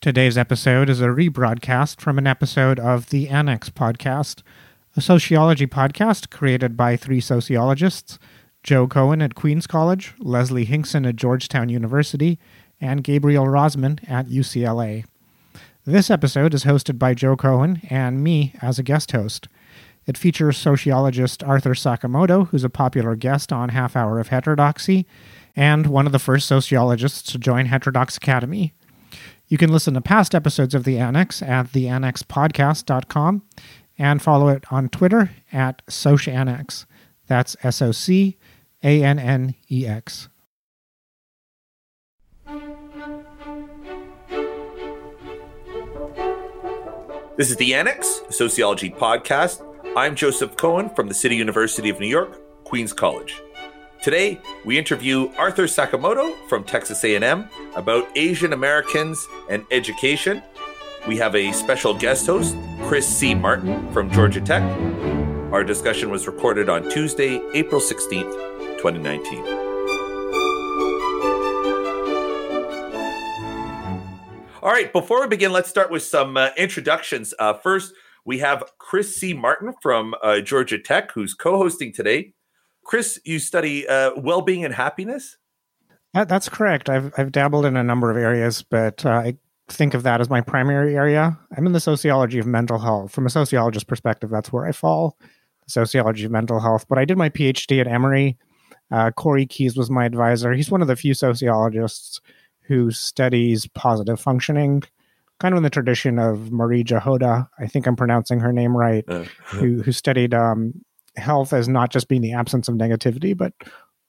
Today's episode is a rebroadcast from an episode of the Annex Podcast, a sociology podcast created by three sociologists Joe Cohen at Queens College, Leslie Hinkson at Georgetown University, and Gabriel Rossman at UCLA. This episode is hosted by Joe Cohen and me as a guest host. It features sociologist Arthur Sakamoto, who's a popular guest on Half Hour of Heterodoxy, and one of the first sociologists to join Heterodox Academy. You can listen to past episodes of The Annex at theannexpodcast.com and follow it on Twitter at SocAnnex. That's S O C A N N E X. This is The Annex, a sociology podcast. I'm Joseph Cohen from the City University of New York, Queens College. Today, we interview Arthur Sakamoto from Texas A&M about Asian Americans and education. We have a special guest host, Chris C. Martin from Georgia Tech. Our discussion was recorded on Tuesday, April 16th, 2019. All right, before we begin, let's start with some uh, introductions. Uh, first, we have Chris C. Martin from uh, Georgia Tech, who's co hosting today. Chris, you study uh, well being and happiness? That, that's correct. I've, I've dabbled in a number of areas, but uh, I think of that as my primary area. I'm in the sociology of mental health. From a sociologist perspective, that's where I fall sociology of mental health. But I did my PhD at Emory. Uh, Corey Keyes was my advisor. He's one of the few sociologists who studies positive functioning, kind of in the tradition of Marie Jahoda. I think I'm pronouncing her name right, uh, who, who studied um, health as not just being the absence of negativity, but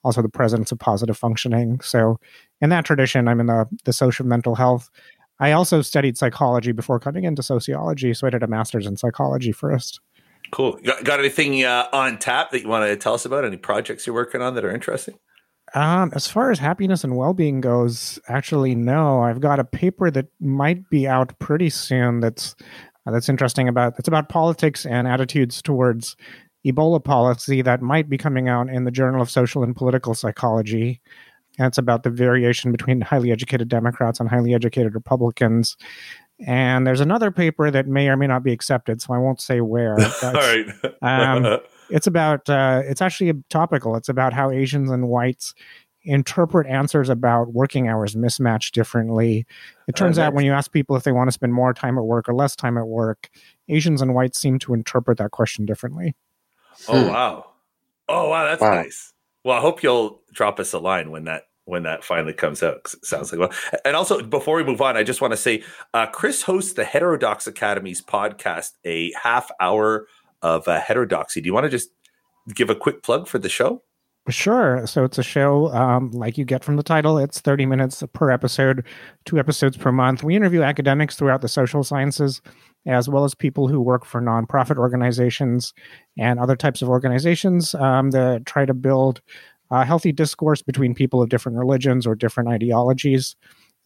also the presence of positive functioning. So, in that tradition, I'm in the, the social mental health. I also studied psychology before coming into sociology, so I did a master's in psychology first. Cool. Got, got anything uh, on tap that you want to tell us about? Any projects you're working on that are interesting? Um, as far as happiness and well-being goes, actually, no. I've got a paper that might be out pretty soon. That's uh, that's interesting about. It's about politics and attitudes towards Ebola policy that might be coming out in the Journal of Social and Political Psychology. And it's about the variation between highly educated Democrats and highly educated Republicans. And there's another paper that may or may not be accepted, so I won't say where. All right. um, it's about uh, it's actually topical. It's about how Asians and whites interpret answers about working hours mismatch differently. It turns uh, out when you ask people if they want to spend more time at work or less time at work, Asians and whites seem to interpret that question differently. Oh hmm. wow! Oh wow, that's wow. nice. Well, I hope you'll drop us a line when that when that finally comes out. Cause it sounds like well. And also, before we move on, I just want to say, uh, Chris hosts the Heterodox Academy's podcast, a half hour of uh, heterodoxy. Do you want to just give a quick plug for the show? Sure. So it's a show um, like you get from the title. It's 30 minutes per episode, two episodes per month. We interview academics throughout the social sciences, as well as people who work for nonprofit organizations and other types of organizations um, that try to build healthy discourse between people of different religions or different ideologies.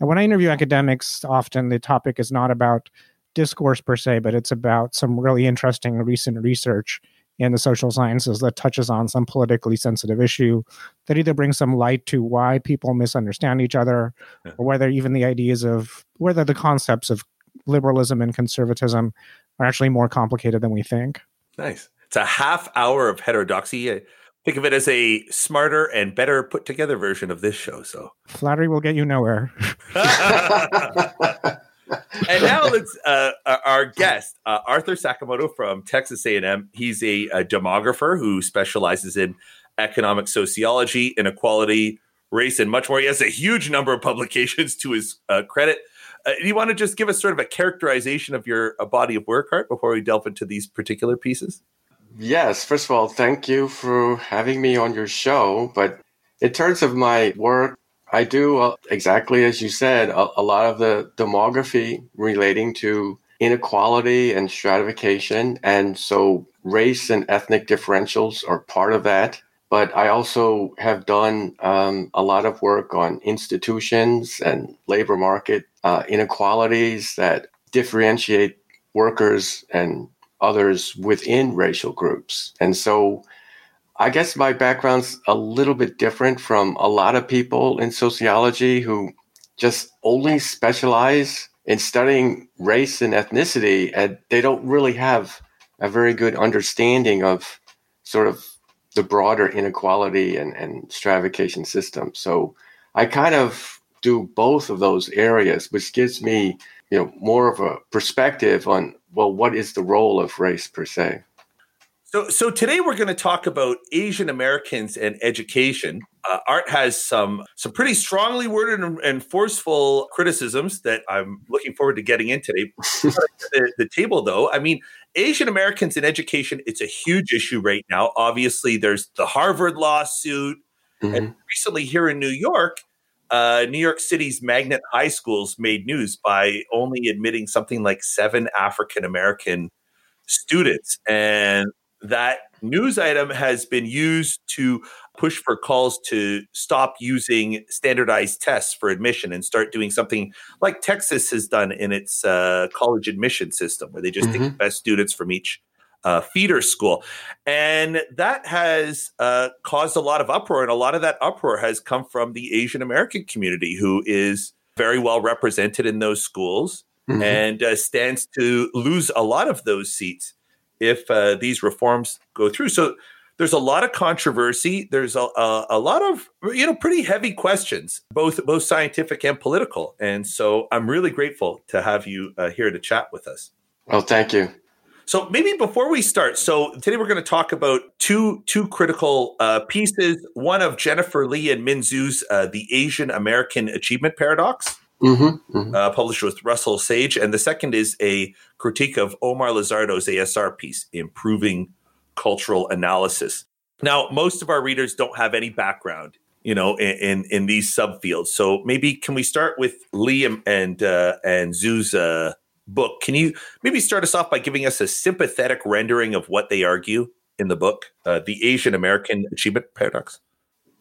And when I interview academics, often the topic is not about discourse per se, but it's about some really interesting recent research in the social sciences that touches on some politically sensitive issue that either brings some light to why people misunderstand each other yeah. or whether even the ideas of whether the concepts of liberalism and conservatism are actually more complicated than we think. Nice. It's a half hour of heterodoxy. I Think of it as a smarter and better put together version of this show. So flattery will get you nowhere. and now let's uh, our guest uh, arthur sakamoto from texas a&m he's a, a, demographer who specializes in economic sociology inequality race and much more. He has a huge number of publications to his uh, credit. Uh, do you want to just give us sort of a characterization of your body of work art before we delve into these particular pieces? Yes. First of all thank you for having me on your show. But in terms of my work I do uh, exactly as you said, a, a, lot of the demography relating to inequality and stratification. And so race and ethnic differentials are part of that. But I also have done um, a lot of work on institutions and labor market uh, inequalities that differentiate workers and others within racial groups. And so I guess my background's a little bit different from a lot of people in sociology who just only specialize in studying race and ethnicity, and they don't really have a very good understanding of sort of the broader inequality and, and stratification system. So I kind of do both of those areas, which gives me, you know, more of a perspective on well, what is the role of race per se? So, so today we're going to talk about Asian Americans and education. Uh, Art has some some pretty strongly worded and, and, forceful criticisms that I'm looking forward to getting in today. the, the table, though, I mean, Asian Americans in education, it's a huge issue right now. Obviously, there's the Harvard lawsuit, mm-hmm. and recently here in New York, uh, New York City's magnet high schools made news by only admitting something like seven African American students, and that news item has been used to push for calls to stop using standardized tests for admission and start doing something like Texas has done in its uh, college admission system, where they just mm-hmm. take the best students from each uh, feeder school. And that has uh, caused a lot of uproar. And a lot of that uproar has come from the Asian American community, who is very well represented in those schools mm-hmm. and uh, stands to lose a lot of those seats if uh, these reforms go through. So there's a lot of controversy. There's a, a, a, lot of you know pretty heavy questions, both both scientific and political. And so I'm really grateful to have you uh, here to chat with us. Well, thank you. So maybe before we start, so today we're going to talk about two two critical uh, pieces. One of Jennifer Lee and Min Zhou's uh, "The Asian American Achievement Paradox," mm-hmm, mm-hmm. Uh, published with Russell Sage, and the second is a critique of Omar Lizardo's ASR piece, Improving Cultural Analysis. Now, most of our readers don't have any background, you know, in in, in these subfields. So maybe can we start with Liam and uh, and Zhou's uh, book? Can you maybe start us off by giving us a sympathetic rendering of what they argue in the book, uh, the Asian American Achievement Paradox?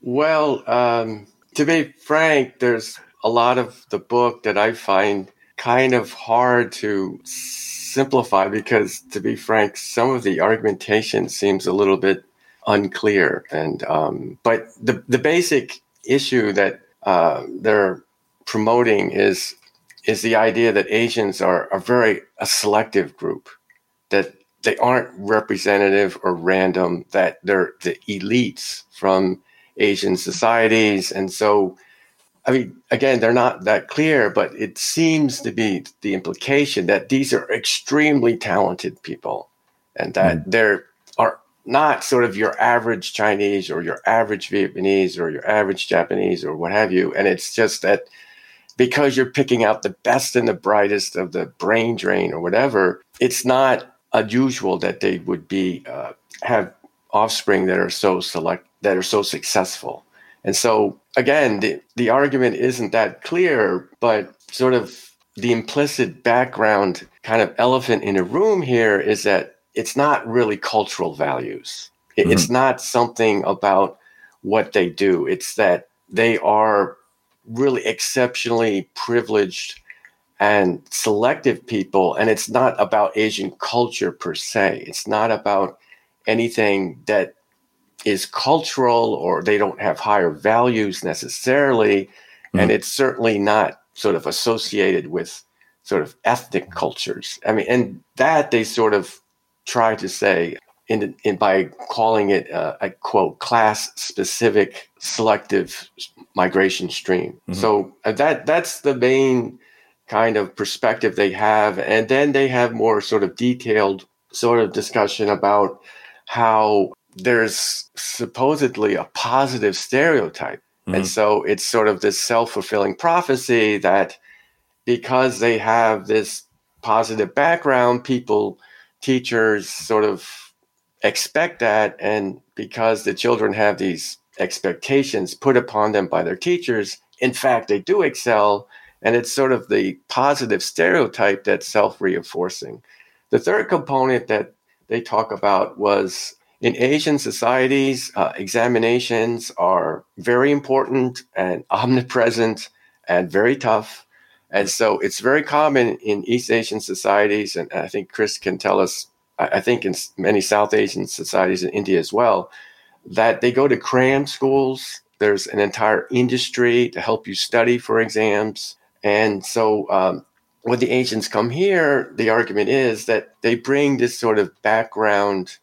Well, um, to be frank, there's a lot of the book that I find kind of hard to simplify because, to be frank, some of the argumentation seems a little bit unclear. And um, but the the basic issue that uh, they're promoting is is the idea that Asians are a very a selective group, that they aren't representative or random, that they're the elites from Asian societies, and so I mean, again, they're not that clear, but it seems to be the implication that these are extremely talented people and that mm. they're are not sort of your average Chinese or your average Vietnamese or your average Japanese or what have you. And it's just that because you're picking out the best and the brightest of the brain drain or whatever, it's not unusual that they would be uh, have offspring that are so select that are so successful. And so again, the, the argument isn't that clear, but sort of the implicit background kind of elephant in a room here is that it's not really cultural values. mm-hmm. It's not something about what they do. It's that they are really exceptionally privileged and selective people. And it's not about Asian culture per se. It's not about anything that is cultural or they don't have higher values necessarily. Mm-hmm. And it's certainly not sort of associated with sort of ethnic cultures. I mean, and that they sort of try to say in, in by calling it a, a quote class specific selective migration stream. Mm-hmm. So uh, that that's the main kind of perspective they have, and then they have more sort of detailed sort of discussion about how there's supposedly a positive stereotype. Mm-hmm. And so it's sort of this self fulfilling prophecy that because they have this positive background, people, teachers sort of expect that. And because the children have these expectations put upon them by their teachers, in fact, they do excel. And it's sort of the positive stereotype that's self reinforcing. The third component that they talk about was in Asian societies, uh, examinations are very important and omnipresent and very tough. And so it's very common in East Asian societies, and I think Chris can tell us, I think in many South Asian societies in India as well, that they go to cram schools. There's an entire industry to help you study for exams. And so um, when the Asians come here, the argument is that they bring this sort of background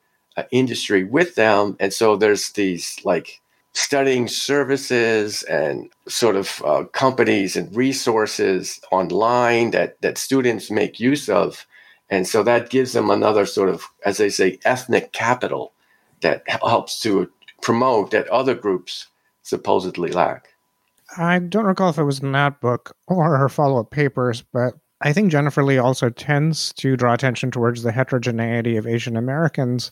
industry with them. And so there's these like studying services and sort of uh, companies and resources online that, that students make use of. And so that gives them another sort of, as they say, ethnic capital that helps to promote that other groups supposedly lack. I don't recall if it was in that book or her follow up papers, but I think Jennifer Lee also tends to draw attention towards the heterogeneity of Asian Americans.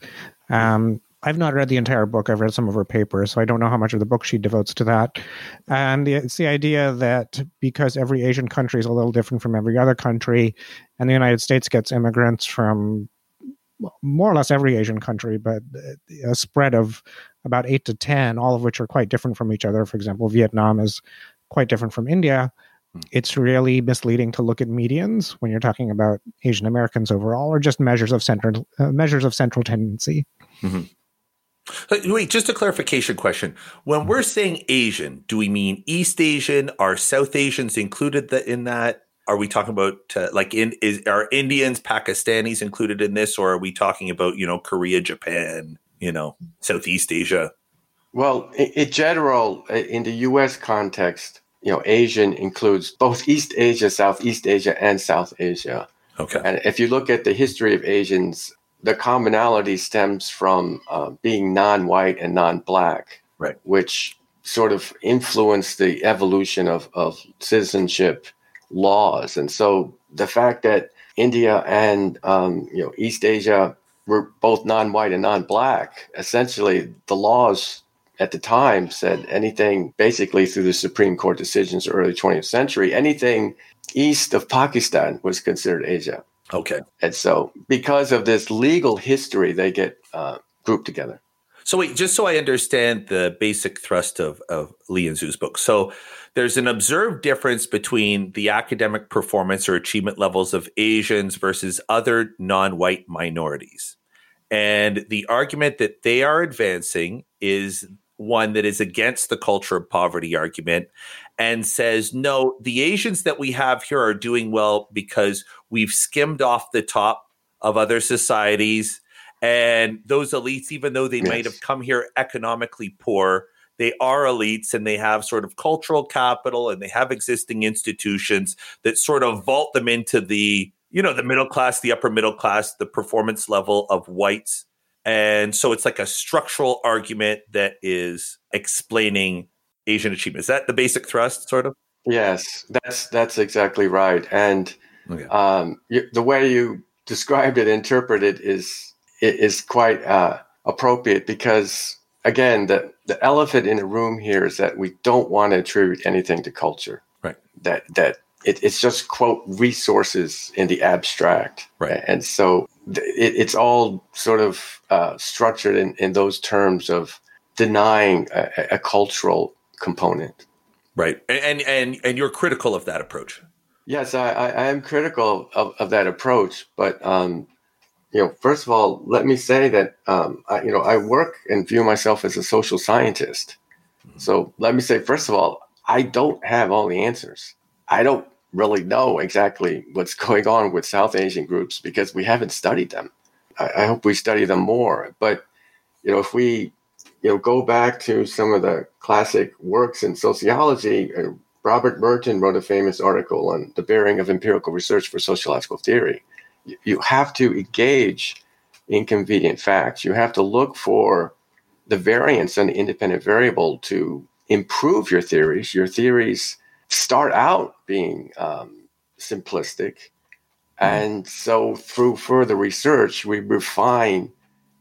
Um, I've not read the entire book. I've read some of her papers, so I don't know how much of the book she devotes to that. And the, it's the idea that because every Asian country is a little different from every other country, and the United States gets immigrants from more or less every Asian country, but a spread of about eight to 10, all of which are quite different from each other. For example, Vietnam is quite different from India. Hmm. It's really misleading to look at medians when you're talking about Asian Americans overall, or just measures of central uh, measures of central tendency. Mm-hmm. Wait, just a clarification question. When we're saying Asian, do we mean East Asian? Are South Asians included in that? Are we talking about uh, like in is are Indians, Pakistanis included in this, or are we talking about you know Korea, Japan, you know Southeast Asia? Well, in, in general, in the U.S. context, you know, Asian includes both East Asia, Southeast Asia, and South Asia. Okay. And if you look at the history of Asians the commonality stems from uh, being non-white and non-black, right? Which sort of influenced the evolution of, of citizenship laws. And so the fact that India and um, you know East Asia were both non-white and non-black, essentially the laws at the time said anything basically through the Supreme Court decisions early 20th century, anything east of Pakistan was considered Asia. Okay. And so, because of this legal history, they get uh, grouped together. So, wait, just so I understand the basic thrust of, of Lee and Zhou's book. So, there's an observed difference between the academic performance or achievement levels of Asians versus other non white minorities. And the argument that they are advancing is one that is against the culture of poverty argument and says, no, the Asians that we have here are doing well because we've skimmed off the top of other societies. And those elites, even though they yes. might have come here economically poor, they are elites and they have sort of cultural capital and they have existing institutions that sort of vault them into the, you know, the middle class, the upper middle class, the performance level of whites. And so it's like a structural argument that is explaining Asian achievement. Is that the basic thrust, sort of? Yes, that's that's exactly right. And okay. um, you, the way you described it, interpreted is is quite uh, appropriate because again, the the elephant in the room here is that we don't want to attribute anything to culture. Right. That that it, it's just quote resources in the abstract. Right. And so it, it's all sort of uh, structured in, in those terms of denying a, a cultural component. Right, and and and you're critical of that approach. Yes, I, I am critical of, of that approach, but um, you know, first of all, let me say that um, I, you know I work and view myself as a social scientist. Mm-hmm. So let me say, first of all, I don't have all the answers. I don't really know exactly what's going on with South Asian groups because we haven't studied them. I, I hope we study them more. But you know, if we you know, go back to some of the classic works in sociology. Uh, Robert Merton wrote a famous article on the bearing of empirical research for sociological theory. You, have to engage inconvenient facts. You have to look for the variance and the independent variable to improve your theories. Your theories start out being um, simplistic. Mm-hmm. And so through further research, we refine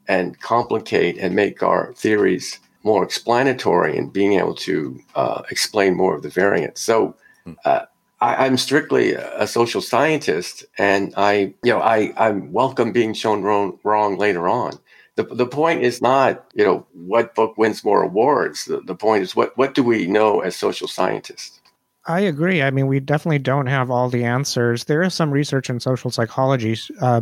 and complicate and make our theories more explanatory and being able to uh, explain more of the variance. So hmm. uh, I, am strictly a social scientist, and I, you know, I, I welcome being shown wrong, wrong later on. The, the point is not, you know, what book wins more awards. The, the point is what, what do we know as social scientists? I agree. I mean, we definitely don't have all the answers. There is some research in social psychology uh,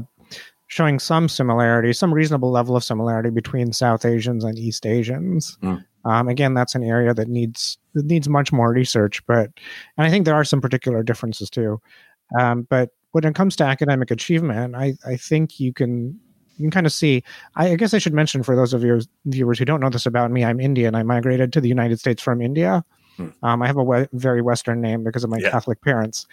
showing some similarity, some reasonable level of similarity between South Asians and East Asians. Mm. Um, again, that's an area that needs that needs much more research, but and I think there are some particular differences too. Um, but when it comes to academic achievement, I, I think you can you can kind of see. I, I, guess I should mention for those of your viewers who don't know this about me, I'm Indian. I migrated to the United States from India. Hmm. Um, I have a we- very Western name because of my yeah. Catholic parents.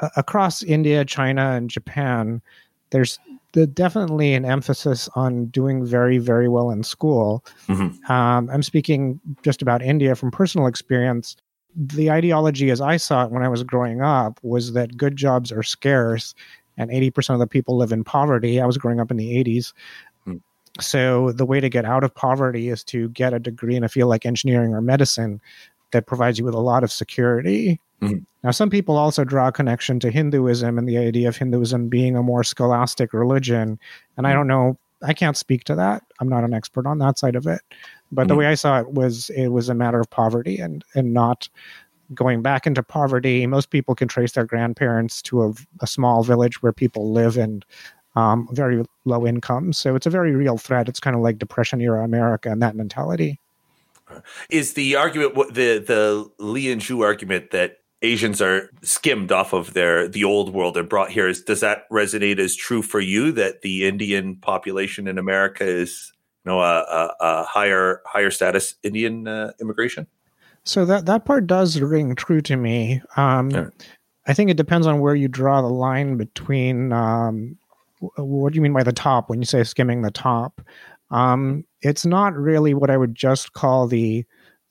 Uh, across India, China, and Japan, there's the, definitely an emphasis on doing very, very well in school. Mm-hmm. Um, I'm speaking just about India from personal experience. The ideology, as I saw it when I was growing up, was that good jobs are scarce and 80% of the people live in poverty. I was growing up in the 80s. Mm. So the way to get out of poverty is to get a degree in a field like engineering or medicine that provides you with a lot of security. Mm-hmm. Now, some people also draw a connection to Hinduism and the idea of Hinduism being a more scholastic religion. And mm-hmm. I don't know, I can't speak to that. I'm not an expert on that side of it. But mm-hmm. the way I saw it was it was a matter of poverty and, and not going back into poverty. Most people can trace their grandparents to a, a small village where people live and um, very low income. So it's a very real threat. It's kind of like Depression era America and that mentality. Is the argument the the Lee and Zhou argument that Asians are skimmed off of their the old world and brought here? Is, does that resonate as true for you that the Indian population in America is you know a, a, a higher higher status Indian uh, immigration? So that that part does ring true to me. Um. I think it depends on where you draw the line between. Um, what do you mean by the top when you say skimming the top? Um, it's not really what I would just call the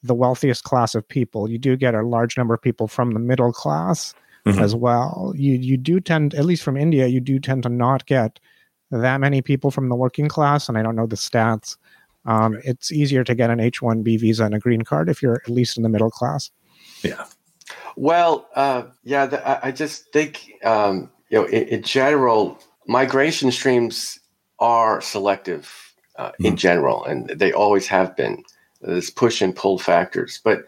the wealthiest class of people. You do get a large number of people from the middle class mm-hmm. as well. You you do tend, at least from India, you do tend to not get that many people from the working class, and I don't know the stats. Um, it's easier to get an H one B visa and a green card if you're at least in the middle class. Yeah. Well, uh, yeah, the, I just think um, you know, in, in, general, migration streams are selective uh, mm. in hmm. general, and they always have been. There's push and pull factors, but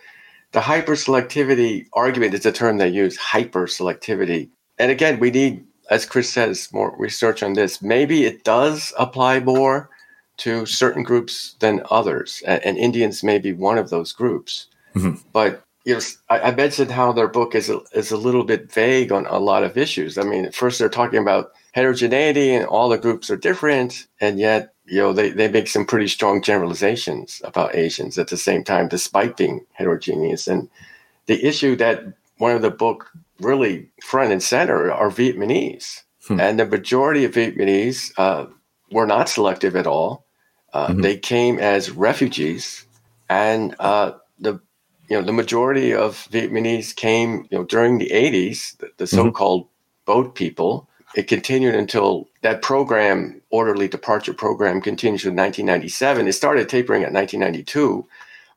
the hyperselectivity argument is a term they use. Hyperselectivity, and again, we need, as Chris says, more research on this. Maybe it does apply more to certain groups than others, and, and Indians may be one of those groups. Mm-hmm. But you know, I, I, mentioned how their book is a, is a little bit vague on a lot of issues. I mean, first they're talking about heterogeneity and all the groups are different, and yet you know they, they make some pretty strong generalizations about Asians at the same time, despite being heterogeneous. And the issue that one of the book really front and center are Vietnamese, hmm. and the majority of Vietnamese uh, were not selective at all. Uh, mm-hmm. They came as refugees, and uh, the you know the majority of Vietnamese came you know during the 80s, the, the mm-hmm. so-called mm-hmm. boat people. It continued until that program, orderly departure program, continued to 1997. It started tapering at 1992,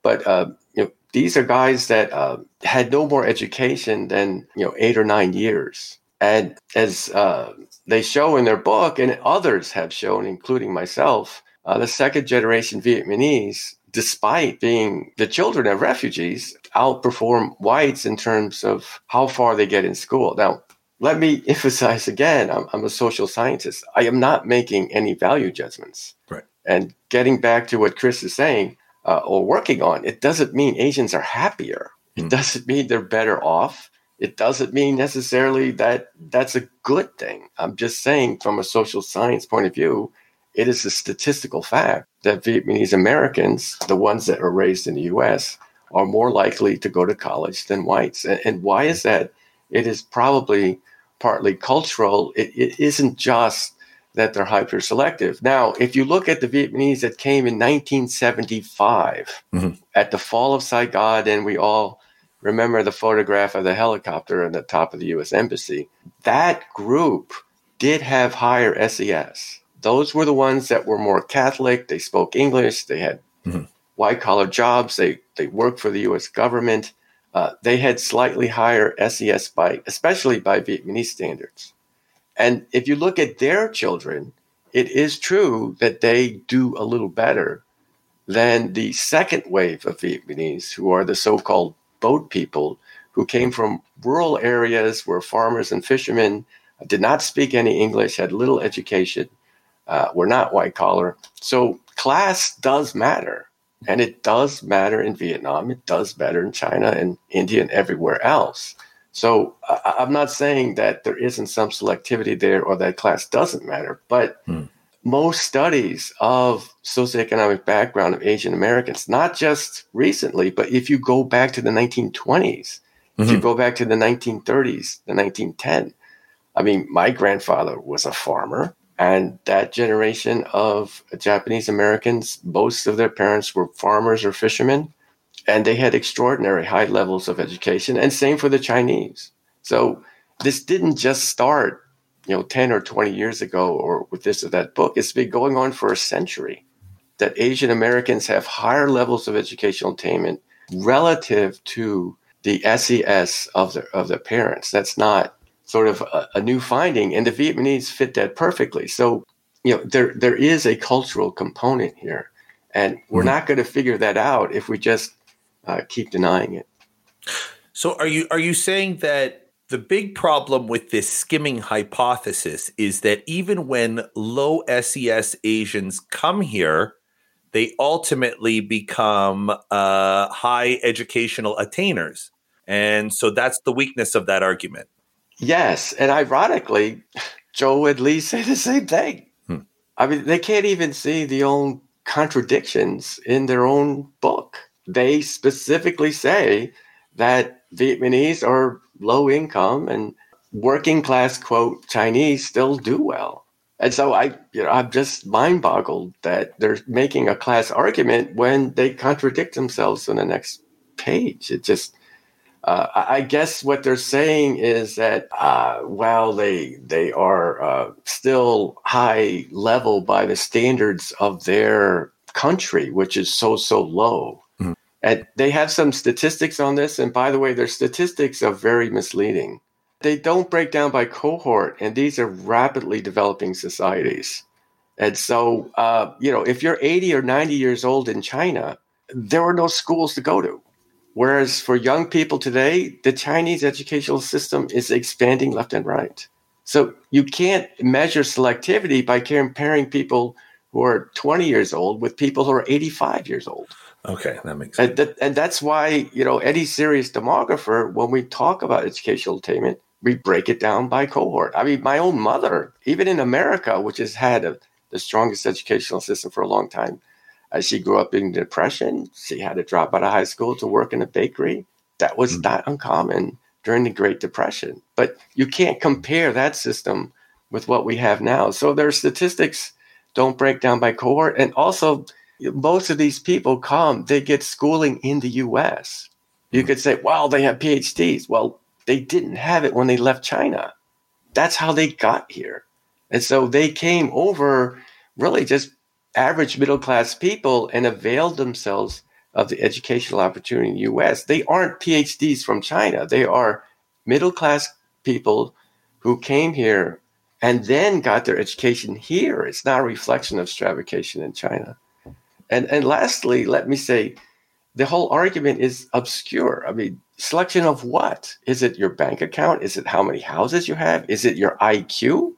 but uh, you know these are guys that uh, had no more education than you know eight or nine years, and as uh, they show in their book, and others have shown, including myself, uh, the second generation Vietnamese, despite being the children of refugees, outperform whites in terms of how far they get in school. Now, let me emphasize again I'm, I'm a social scientist. I am not making any value judgments. Right. And getting back to what Chris is saying uh, or working on, it doesn't mean Asians are happier. It mm. doesn't mean they're better off. It doesn't mean necessarily that that's a good thing. I'm just saying, from a social science point of view, it is a statistical fact that Vietnamese Americans, the ones that are raised in the US, are more likely to go to college than whites. And, and why is that? It is probably partly cultural. It, it isn't just that they're hyper selective. Now, if you look at the Vietnamese that came in 1975 mm-hmm. at the fall of Saigon, and we all remember the photograph of the helicopter on the top of the US Embassy, that group did have higher SES those were the ones that were more Catholic. They spoke English. They had mm-hmm. white collar jobs. They they worked for the U.S. government. Uh, they had slightly higher SES by, especially by Vietnamese standards. And if you look at their children, it is true that they do a little better than the second wave of Vietnamese, who are the so-called boat people, who came from rural areas where farmers and fishermen did not speak any English, had little education, uh, we're not white collar. So class does matter. And it does matter in Vietnam. It does matter in China and India and everywhere else. So I, am not saying that there isn't some selectivity there or that class doesn't matter, but hmm. most studies of socioeconomic background of Asian Americans, not just recently, but if you go back to the 1920s, mm-hmm. if you mm-hmm. go back to the 1930s, the 1910, I mean, my grandfather was a farmer. And that generation of Japanese Americans, most of their parents were farmers or fishermen and they had extraordinary high levels of education and same for the chinese. So this didn't just start you know 10 or 20 years ago or with this or that book. It's been going on for a century that asian americans have higher levels of educational attainment relative to the ses of their of their parents. That's not sort of a, a new finding and the vietnamese fit that perfectly so you know there there is a cultural component here and we're mm-hmm. not going to figure that out if we just uh, keep denying it. So are you are you saying that the big problem with this skimming hypothesis is that even when low SES Asians come here, they ultimately become uh, high educational attainers, and so that's the weakness of that argument. Yes, and ironically, Zhou and Lee say the same thing. Hmm. I mean, they can't even see the own contradictions in their own book they specifically say that Vietnamese are low income and working class quote Chinese still do well. And so I, you know, I'm just mind boggled that they're making a class argument when they contradict themselves on the next page. It just, uh, I guess what they're saying is that, uh, well, they they are uh, still high level by the standards of their country, which is so so low. And they have some statistics on this. And by the way, their statistics are very misleading. They don't break down by cohort, and these are rapidly developing societies. And so, uh, you know, if you're 80 or 90 years old in China, there are no schools to go to. Whereas for young people today, the Chinese educational system is expanding left and right. So you can't measure selectivity by comparing people who are 20 years old with people who are 85 years old. Okay, that makes sense. And, that, and that's why, you know, any serious demographer, when we talk about educational attainment, we break it down by cohort. I mean, my own mother, even in America, which has had a, the strongest educational system for a long time, as she grew up in depression, she had to drop out of high school to work in a bakery. That was mm-hmm. not uncommon during the Great Depression. But you can't compare that system with what we have now. So their statistics don't break down by cohort. And also, most of these people come, they get schooling in the US. You could say, well, they have PhDs. Well, they didn't have it when they left China. That's how they got here. And so they came over really just average middle class people and availed themselves of the educational opportunity in the US. They aren't PhDs from China. They are middle class people who came here and then got their education here. It's not a reflection of stratification in China. And and lastly, let me say, the whole argument is obscure. I mean, selection of what? Is it your bank account? Is it how many houses you have? Is it your IQ?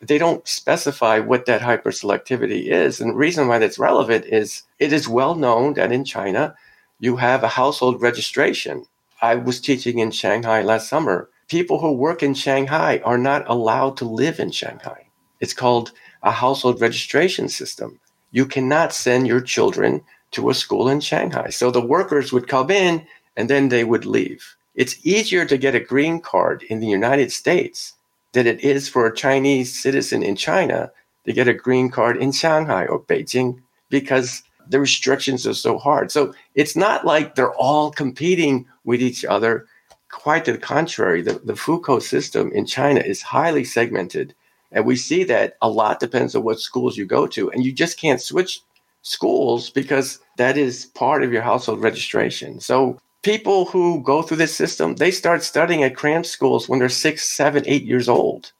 They don't specify what that hyperselectivity is. And the reason why that's relevant is it is well known that in China, you have a household registration. I was teaching in Shanghai last summer. People who work in Shanghai are not allowed to live in Shanghai. It's called a household registration system you cannot send your children to a school in Shanghai. So the workers would come in and then they would leave. It's easier to get a green card in the United States than it is for a Chinese citizen in China to get a green card in Shanghai or Beijing because the restrictions are so hard. So it's not like they're all competing with each other. Quite to the contrary, the, the hukou system in China is highly segmented and we see that a lot depends on what schools you go to. And you just can't switch schools because that is part of your household registration. So people who go through this system, they start studying at cram schools when they're six, seven, eight years old.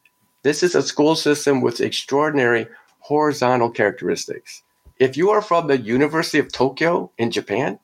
This is a school system with extraordinary horizontal characteristics. If you are from the University of Tokyo in Japan,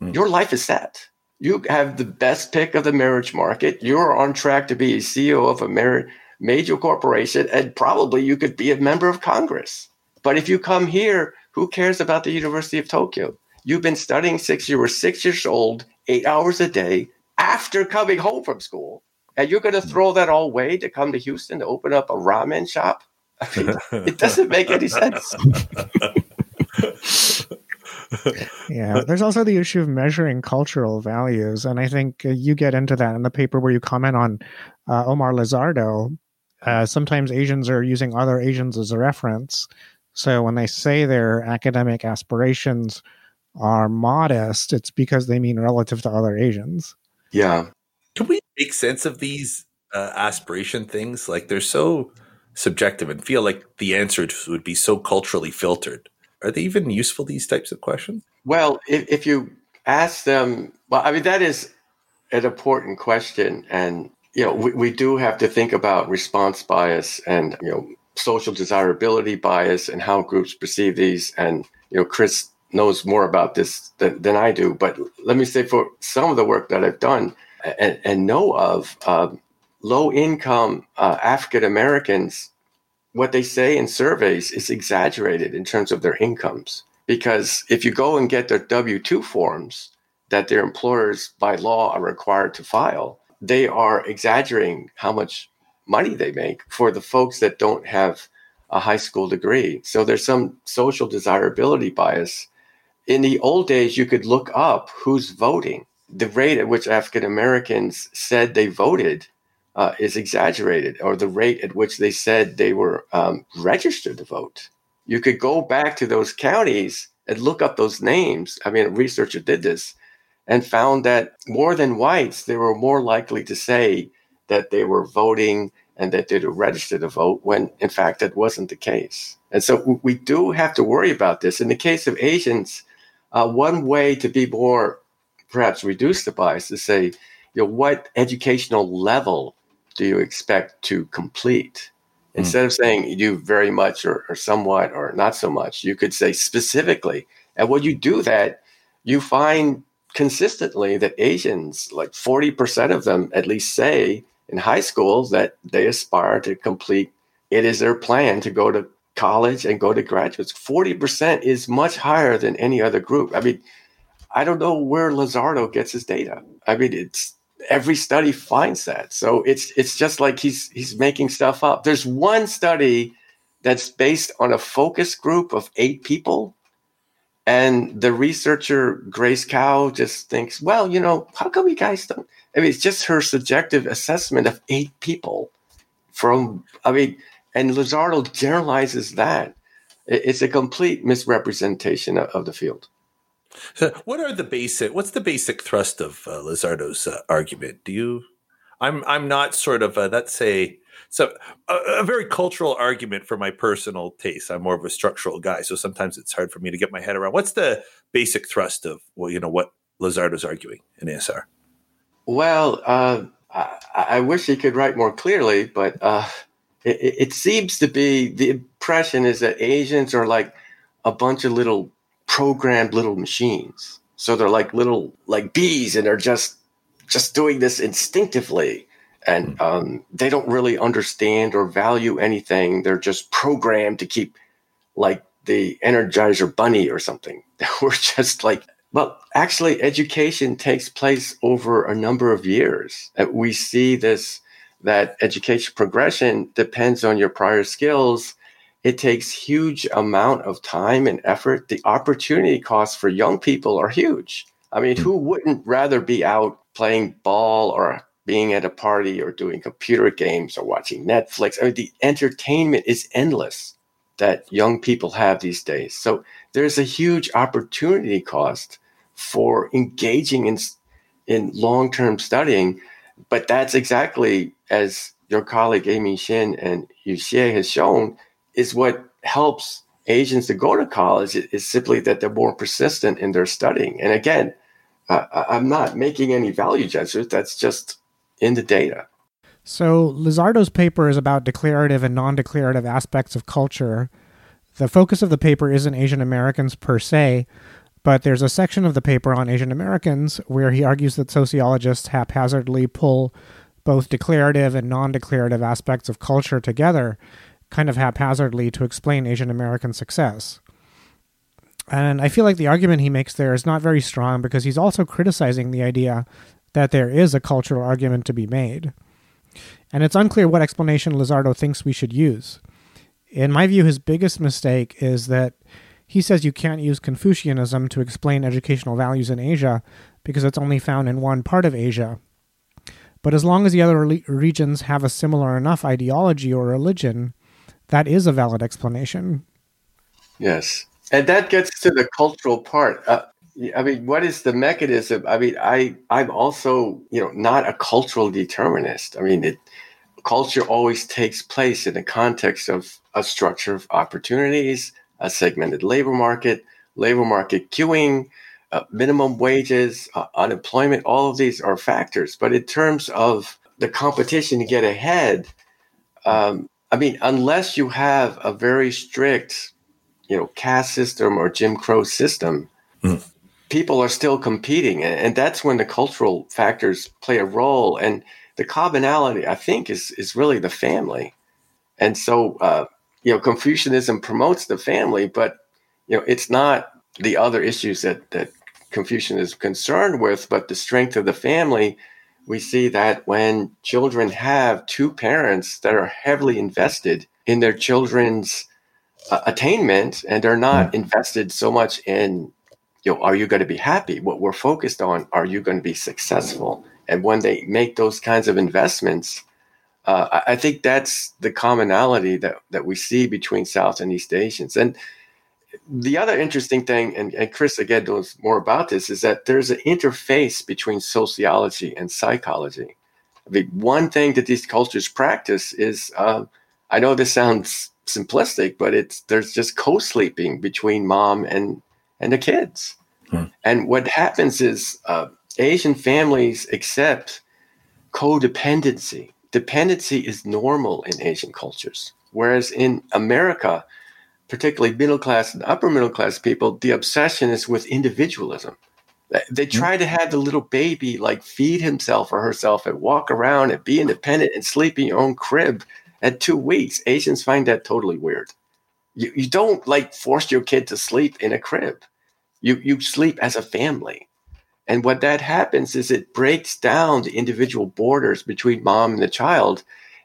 mm. your life is set. You have the best pick of the marriage market. You're on track to be a CEO of a marriage major corporation, and probably you could be a member of Congress. But if you come here, who cares about the University of Tokyo? You've been studying since you were six years old, eight hours a day, after coming home from school. And you're going to throw that all away to come to Houston to open up a ramen shop? I mean, it doesn't make any sense. yeah, there's also the issue of measuring cultural values, and I think uh, you get into that in the paper where you comment on uh, Omar Lizardo. Uh, sometimes Asians are using other Asians as a reference, so when they say their academic aspirations are modest, it's because they mean relative to other Asians. Yeah. Can we make sense of these uh, aspiration things? Like they're so subjective and feel like the answers would be so culturally filtered. Are they even useful, these types of questions? Well, if, if you ask them, well, I mean, that is an important question. And, you know, we, we do have to think about response bias and, you know, social desirability bias and how groups perceive these. And, you know, Chris knows more about this than, than I do. But let me say for some of the work that I've done and, and know of, uh, low income uh, African Americans what they say in surveys is exaggerated in terms of their incomes. Because if you go and get their W 2 forms that their employers by law are required to file, they are exaggerating how much money they make for the folks that don't have a high school degree. So there's some social desirability bias. In the old days, you could look up who's voting. The rate at which African Americans said they voted uh, is exaggerated, or the rate at which they said they were um, registered to vote. You could go back to those counties and look up those names. I mean, a researcher did this and found that more than whites, they were more likely to say that they were voting and that they were registered to vote when in fact that wasn't the case. And so we do have to worry about this. In the case of Asians, uh, one way to be more perhaps reduce the bias is to say, you know, what educational level do you expect to complete? Hmm. Instead mm. of saying you do very much or, or somewhat or not so much, you could say specifically. And when you do that, you find consistently that Asians, like 40% of them at least say in high schools that they aspire to complete, it is their plan to go to college and go to graduate. 40% is much higher than any other group. I mean, I don't know where Lizardo gets his data. I mean, it's every study finds that. So it's it's just like he's he's making stuff up. There's one study that's based on a focus group of eight people. And the researcher, Grace Kao just thinks, well, you know, how come you guys don't? I mean, it's just her subjective assessment of eight people from, I mean, and Lizardo generalizes that. It's a complete misrepresentation of the field. So, what are the basic? What's the basic thrust of uh, Lizardo's uh, argument? Do you? I'm I'm not sort of a, that's a so a, a, very cultural argument for my personal taste. I'm more of a structural guy, so sometimes it's hard for me to get my head around. What's the basic thrust of well, you know, what Lizardo's arguing in ASR? Well, uh, I, I, wish he could write more clearly, but uh, it, it seems to be the impression is that Asians are like a bunch of little programmed little machines. So they're like little like bees, and they're just just doing this instinctively, and um, they don't really understand or value anything. They're just programmed to keep like the Energizer Bunny or something. We're just like well, actually, education takes place over a number of years. We see this that education progression depends on your prior skills it takes huge amount of time and effort. The opportunity costs for young people are huge. I mean, who wouldn't rather be out playing ball or being at a party or doing computer games or watching Netflix? I mean, the entertainment is endless that young people have these days. So there's a huge opportunity cost for engaging in in long-term studying, but that's exactly as your colleague Amy Hsin and Yu Xie has shown is what helps Asians to go to college is simply that they're more persistent in their studying. And again, uh, I'm not making any value judgments. That's just in the data. So Lizardo's paper is about declarative and non-declarative aspects of culture. The focus of the paper isn't Asian Americans per se, but there's a section of the paper on Asian Americans where he argues that sociologists haphazardly pull both declarative and non-declarative aspects of culture together kind of haphazardly to explain Asian American success. And I feel like the argument he makes there is not very strong because he's also criticizing the idea that there is a cultural argument to be made. And it's unclear what explanation Lizardo thinks we should use. In my view, his biggest mistake is that he says you can't use Confucianism to explain educational values in Asia because it's only found in one part of Asia. But as long as the other regions have a similar enough ideology or religion, that is a valid explanation. Yes. And that gets to the cultural part. Uh, I mean, what is the mechanism? I mean, I I'm also you know not a cultural determinist. I mean, it culture always takes place in the context of a structure of opportunities, a segmented labor market, labor market queuing, uh, minimum wages, uh, unemployment. All of these are factors. But in terms of the competition to get ahead, um, I mean, unless you have a very strict, you know, caste system or Jim Crow system. Mm people are still competing and that's when the cultural factors play a role and the commonality i think is is really the family and so uh, you know confucianism promotes the family but you know it's not the other issues that that confucian is concerned with but the strength of the family we see that when children have two parents that are heavily invested in their children's uh, attainment and they're not hmm. invested so much in you know, are you going to be happy? What we're focused on, are you going to be successful? And when they make those kinds of investments, uh, I think that's the commonality that, that we see between South and East Asians. And the other interesting thing, and, and Chris again knows more about this, is that there's an interface between sociology and psychology. I mean, one thing that these cultures practice is, uh, I know this sounds simplistic, but it's there's just co-sleeping between mom and and the kids. Hmm. And what happens is uh, Asian families accept codependency. Dependency is normal in Asian cultures, whereas in America, particularly middle class and upper middle class people, the obsession is with individualism. They hmm. try to have the little baby like feed himself or herself and walk around and be independent and sleep in your own crib at two weeks. Asians find that totally weird. You, you don't like force your kid to sleep in a crib. You, you sleep as a family. And what that happens is it breaks down the individual borders between mom and the child.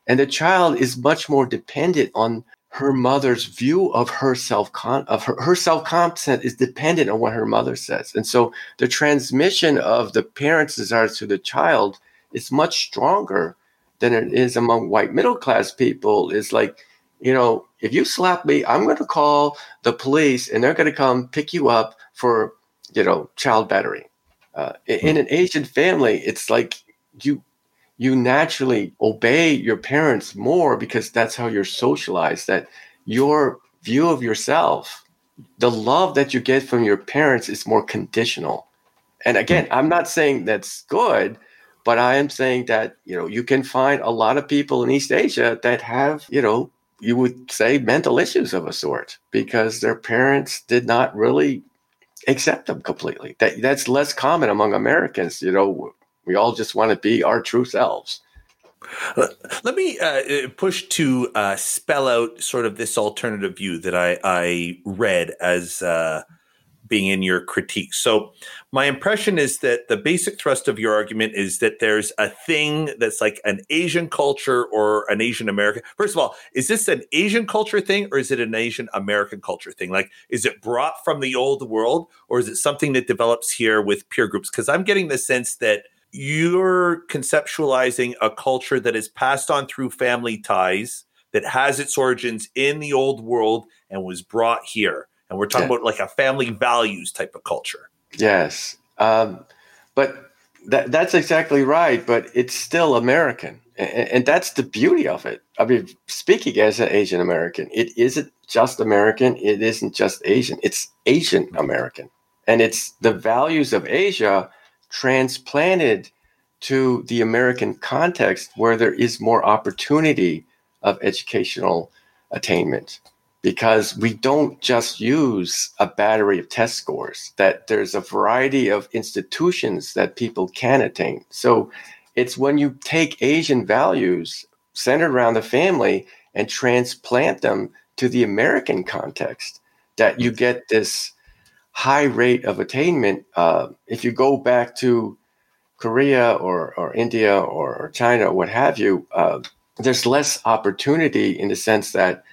And the child is much more dependent on her mother's view of her self of her, her self concept is dependent on what her mother says. And so the transmission of the parent's desires to the child is much stronger than it is among white middle class people. Is like you know, if you slap me, I'm going to call the police and they're going to come pick you up for, you know, child battery. Uh, in an Asian family, it's like you you naturally obey your parents more because that's how you're socialized. That your view of yourself, the love that you get from your parents is more conditional. And again, I'm not saying that's good, but I am saying that you know you can find a lot of people in East Asia that have you know you would say mental issues of a sort because their parents did not really accept them completely. That that's less common among Americans. You know, we all just want to be our true selves. Let me uh, push to uh, spell out sort of this alternative view that I, I read as uh, being in your critique. So, my impression is that the basic thrust of your argument is that there's a thing that's like an Asian culture or an Asian American. First of all, is this an Asian culture thing or is it an Asian American culture thing? Like, is it brought from the old world or is it something that develops here with peer groups? Because I'm getting the sense that you're conceptualizing a culture that is passed on through family ties that has its origins in the old world and was brought here and we're talking yeah. about like a family values type of culture. Yes, um, but that, that's exactly right. But it's still American, and, and, that's the beauty of it. I mean, speaking as an Asian American, it isn't just American. It isn't just Asian. It's Asian American, and it's the values of Asia transplanted to the American context where there is more opportunity of educational attainment because we don't just use a battery of test scores, that there's a variety of institutions that people can attain. So it's when you take Asian values centered around the family and transplant them to the American context that you get this high rate of attainment. Uh, if you go back to Korea or, or India or, or China or what have you, uh, there's less opportunity in the sense that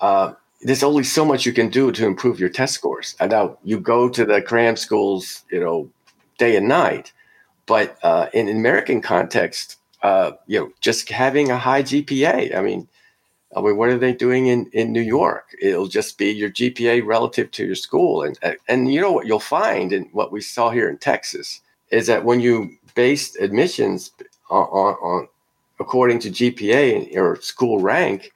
uh, there's only so much you can do to improve your test scores. And now you go to the cram schools, you know, day and night. But uh, in American context, uh, you know, just having a high GPA. I mean, I mean, what are they doing in, in New York? It'll just be your GPA relative to your school, and and you know what you'll find, and what we saw here in Texas is that when you base admissions on, on, on according to GPA or school rank,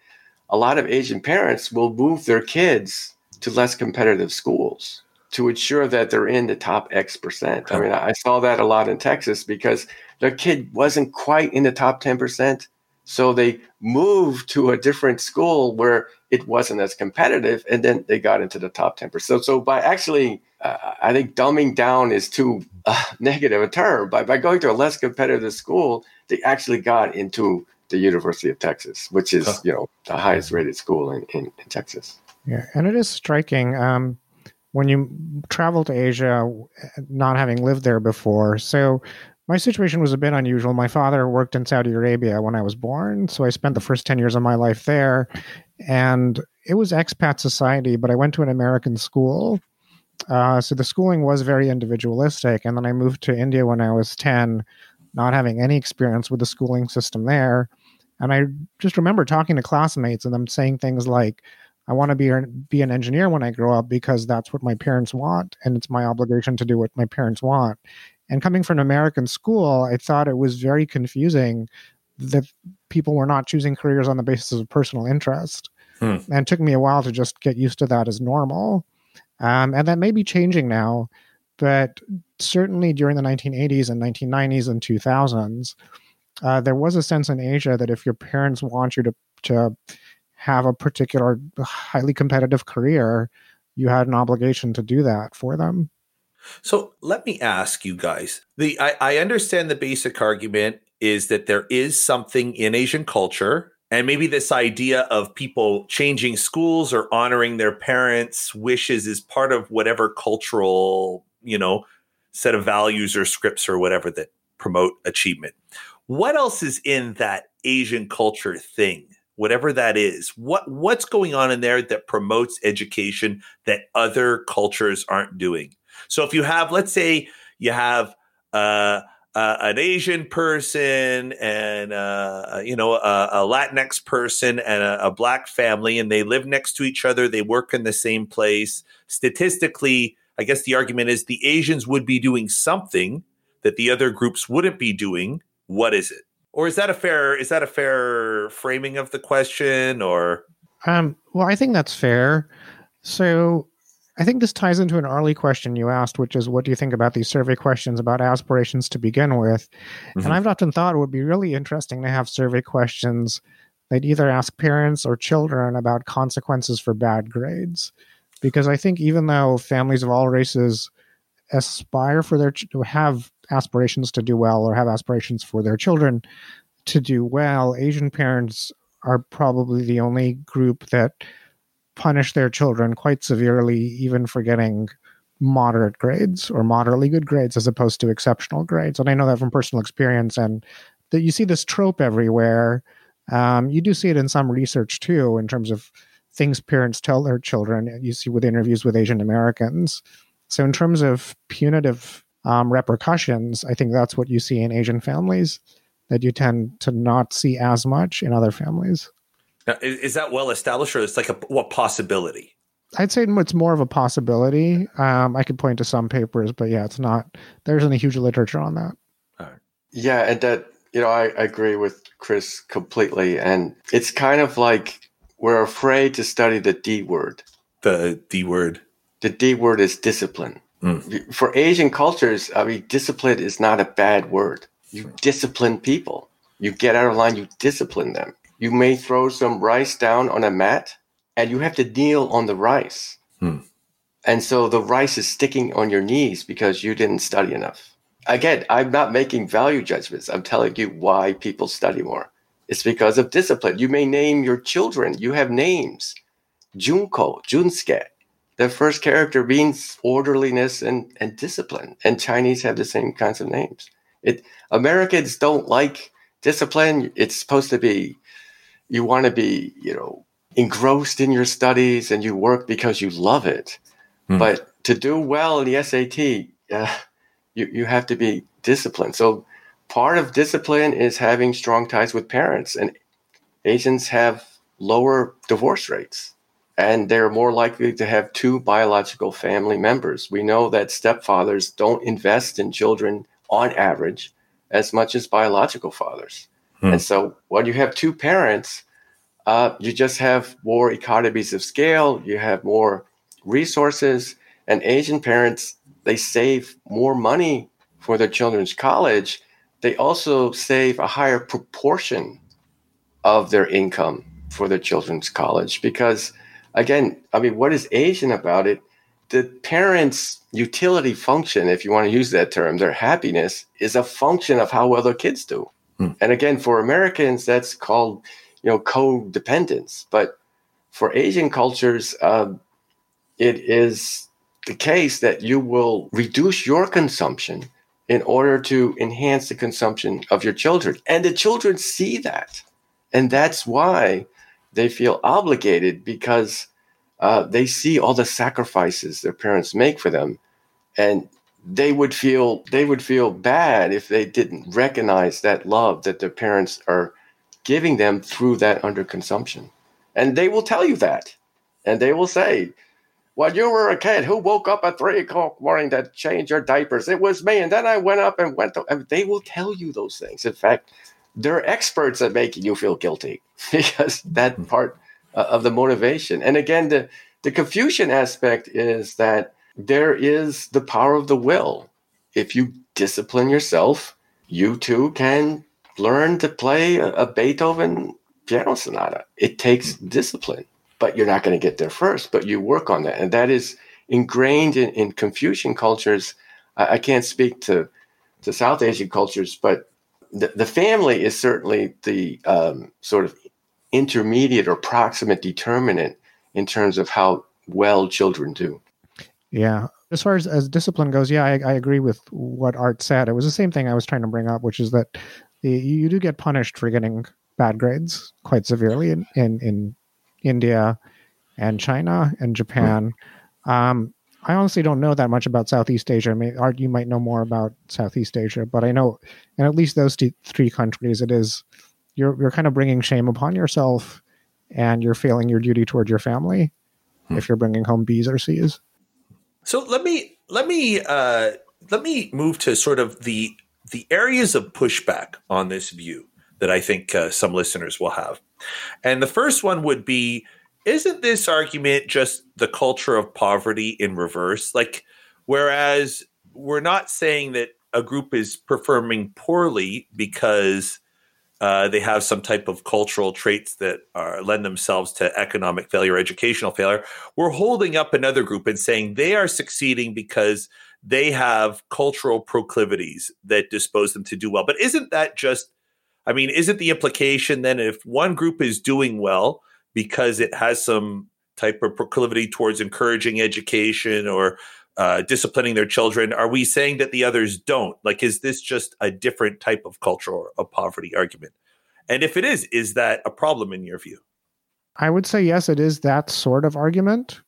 a lot of Asian parents will move their kids to less competitive schools to ensure that they're in the top X percent. I mean, I saw that a lot in Texas because their kid wasn't quite in the top 10%. So they moved to a different school where it wasn't as competitive, and then they got into the top 10%. So, so by actually, uh, I think dumbing down is too uh, negative a term. By, by going to a less competitive school, they actually got into the University of Texas, which is, you know, the highest rated school in, in, in Texas. Yeah, and it is striking. Um, when you travel to Asia, not having lived there before. So my situation was a bit unusual. My father worked in Saudi Arabia when I was born, so I spent the first 10 years of my life there. And it was expat society, but I went to an American school. Uh, so the schooling was very individualistic. And then I moved to India when I was 10, not having any experience with the schooling system there. And I just remember talking to classmates and them saying things like, I want to be be an engineer when I grow up because that's what my parents want, and it's my obligation to do what my parents want. And coming from an American school, I thought it was very confusing that people were not choosing careers on the basis of personal interest. Hmm. And it took me a while to just get used to that as normal. Um, and that may be changing now, but certainly during the 1980s and 1990s and 2000s, uh, there was a sense in Asia that if your parents want you to to have a particular highly competitive career, you had an obligation to do that for them. So let me ask you guys. The I, I understand the basic argument is that there is something in Asian culture and maybe this idea of people changing schools or honoring their parents' wishes is part of whatever cultural, you know, set of values or scripts or whatever that promote achievement. What else is in that Asian culture thing? Whatever that is, what what's going on in there that promotes education that other cultures aren't doing? So if you have, let's say, you have uh, uh, an Asian person and uh, you know a, a, Latinx person and a, a, black family, and they live next to each other. They work in the same place. Statistically, I guess the argument is the Asians would be doing something that the other groups wouldn't be doing. What is it? Or is that a fair is that a fair framing of the question? Or um, well, I think that's fair. So I think this ties into an early question you asked, which is what do you think about these survey questions about aspirations to begin with? Mm-hmm. And I've often thought it would be really interesting to have survey questions that either ask parents or children about consequences for bad grades. Because I think even though families of all races aspire for their to have aspirations to do well or have aspirations for their children to do well, Asian parents are probably the only group that punish their children quite severely, even for getting moderate grades or moderately good grades as opposed to exceptional grades. And I know that from personal experience, and that you see this trope everywhere. Um, you do see it in some research too, in terms of things parents tell their children. You see with interviews with Asian Americans. So, in terms of punitive um, repercussions, I think that's what you see in Asian families that you tend to not see as much in other families. Now, is that well established, or it's like a what possibility? I'd say it's more of a possibility. Um, I could point to some papers, but yeah, it's not. There isn't a huge literature on that. Yeah, and that you know, I, I agree with Chris completely, and it's kind of like we're afraid to study the D word. The D word. The D word is discipline. Mm. For Asian cultures, I mean, discipline is not a bad word. You discipline people. You get out of line. You discipline them. You may throw some rice down on a mat and you have to kneel on the rice. Hmm. And so the rice is sticking on your knees because you didn't study enough. Again, I'm not making value judgments. I'm telling you why people study more. It's because of discipline. You may name your children. You have names. Junko, Junsuke. The first character means orderliness and, and discipline. And Chinese have the same kinds of names. It Americans don't like discipline. It's supposed to be you want to be, you know, engrossed in your studies and you work because you love it. Hmm. But to do well in the SAT, uh, you, you have to be disciplined. So part of discipline is having strong ties with parents. And Asians have lower divorce rates and they're more likely to have two biological family members. We know that stepfathers don't invest in children on average as much as biological fathers. Hmm. And so when you have two parents, uh, you just have more economies of scale, you have more resources, and Asian parents, they save more money for their children's college. They also save a higher proportion of their income for their children's college because again, I mean, what is Asian about it? The parents' utility function, if you want to use that term, their happiness is a function of how well their kids do. Hmm. And again, for Americans, that's called, you know, codependence. But for Asian cultures, uh, it is the case that you will reduce your consumption in order to enhance the consumption of your children. And the children see that. And that's why they feel obligated because uh, they see all the sacrifices their parents make for them, and they would feel they would feel bad if they didn't recognize that love that their parents are giving them through that underconsumption. And they will tell you that, and they will say, "When you were a kid, who woke up at three o'clock morning to change your diapers? It was me." And then I went up and went. To, and they will tell you those things. In fact, they're experts at making you feel guilty because that hmm. part uh, of the motivation. And again, the the Confucian aspect is that there is the power of the will. If you discipline yourself, you too can learn to play a, Beethoven piano sonata. It takes discipline, but you're not going to get there first. But you work on that, and that is ingrained in, in Confucian cultures. I, I can't speak to to South Asian cultures, but the, the family is certainly the um, sort of intermediate or proximate determinant in terms of how well children do. Yeah. As far as, as discipline goes, yeah, I, I agree with what Art said. It was the same thing I was trying to bring up, which is that the, you do get punished for getting bad grades quite severely in, in, in India and China and Japan. Um, I honestly don't know that much about Southeast Asia. I mean, Art, you might know more about Southeast Asia, but I know, in at least those two, three countries, it is you're you're kind of bringing shame upon yourself, and you're failing your duty toward your family hmm. if you're bringing home B's or C's. So let me let me uh, let me move to sort of the the areas of pushback on this view that I think uh, some listeners will have, and the first one would be isn't this argument just the culture of poverty in reverse? Like, whereas we're not saying that a group is performing poorly because uh, they have some type of cultural traits that are, lend themselves to economic failure, educational failure. We're holding up another group and saying they are succeeding because they have cultural proclivities that dispose them to do well. But isn't that just, I mean, isn't the implication then if one group is doing well, because it has some type of proclivity towards encouraging education or uh, disciplining their children are we saying that the others don't like is this just a different type of cultural of poverty argument and if it is is that a problem in your view i would say yes it is that sort of argument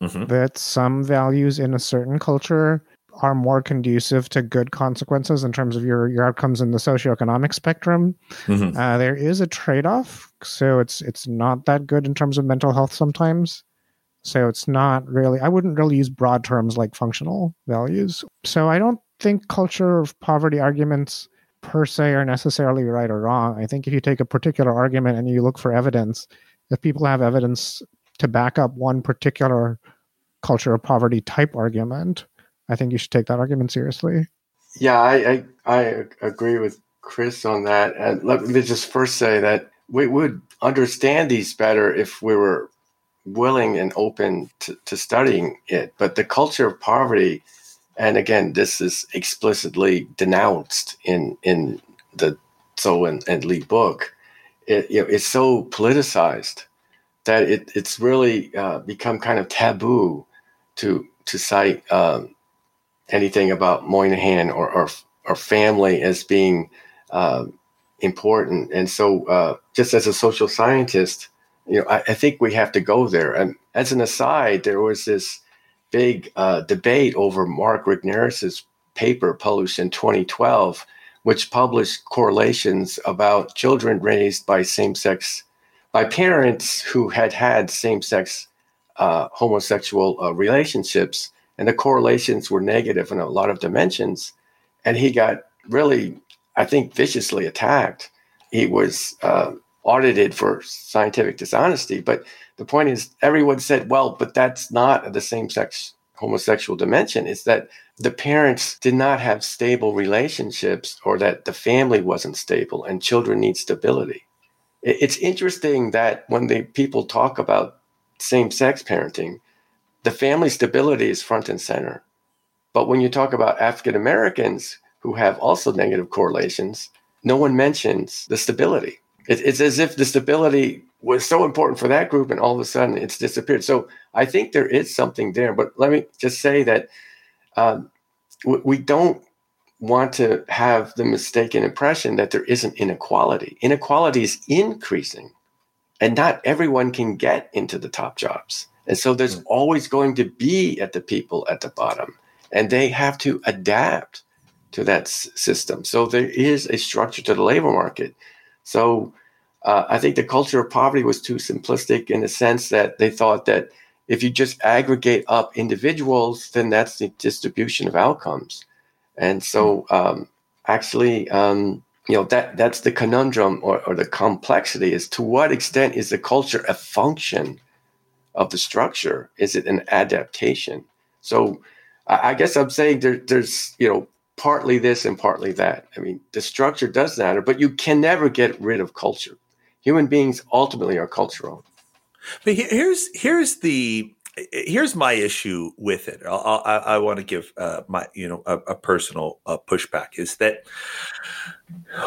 mm-hmm. that some values in a certain culture are more conducive to good consequences in terms of your your outcomes in the socioeconomic spectrum. Mm-hmm. Uh, there is a trade off, so it's it's not that good in terms of mental health sometimes. So it's not really. I wouldn't really use broad terms like functional values. So I don't think culture of poverty arguments per se are necessarily right or wrong. I think if you take a particular argument and you look for evidence, if people have evidence to back up one particular culture of poverty type argument, I think you should take that argument seriously. Yeah, I, I, I agree with Chris on that. And let me just first say that we would understand these better if we were willing and open to, to studying it. But the culture of poverty, and again, this is explicitly denounced in in the Zhou and, and Lee book. It, you know, it's so politicized that it, it's really uh, become kind of taboo to to cite um, anything about Moynihan or, or or family as being uh, important. And so, uh, just as a social scientist, you know, I, I, think we have to go there. And as an aside, there was this big uh, debate over Mark Regnerus's paper published in 2012, which published correlations about children raised by same-sex by parents who had had same-sex uh, homosexual uh, relationships, and the correlations were negative in a lot of dimensions. And he got really, I think, viciously attacked. He was uh, audited for scientific dishonesty. But the point is, everyone said, well, but that's not the same sex homosexual dimension. It's that the parents did not have stable relationships or that the family wasn't stable and children need stability. It's interesting that when the people talk about same sex parenting, the family stability is front and center. But when you talk about African Americans who have also negative correlations, no one mentions the stability. It, it's as if the stability was so important for that group and all of a sudden it's disappeared. So I think there is something there. But let me just say that um, we don't want to have the mistaken impression that there isn't inequality. Inequality is increasing, and not everyone can get into the top jobs. And so there's mm. always going to be at the people at the bottom, and they have to adapt to that s- system. So there is a structure to the labor market. So uh, I think the culture of poverty was too simplistic in the sense that they thought that if you just aggregate up individuals, then that's the distribution of outcomes. And so, um, actually, um, you know that that's the conundrum or, or the complexity is to what extent is the culture a function of the structure? Is it an adaptation? So, I, I guess I'm saying there, there's you know partly this and partly that. I mean, the structure does matter, but you can never get rid of culture. Human beings ultimately are cultural. But here's here's the here's my issue with it. I'll, i I, want to give uh, my you know a, a personal uh, pushback is that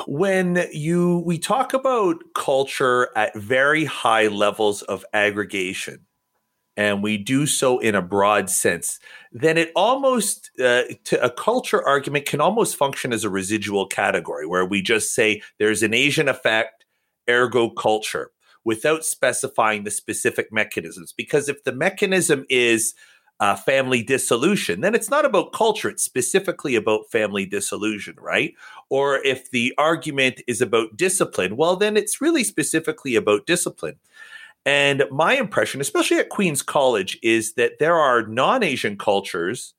when you we talk about culture at very high levels of aggregation and we do so in a broad sense, then it almost, uh, to a culture argument, can almost function as a residual category where we just say there's an Asian effect, ergo culture without specifying the specific mechanisms. Because if the mechanism is uh, family dissolution, then it's not about culture, it's specifically about family dissolution, right? Or if the argument is about discipline, well, then it's really specifically about discipline. And my impression, especially at Queens College, is that there are non Asian cultures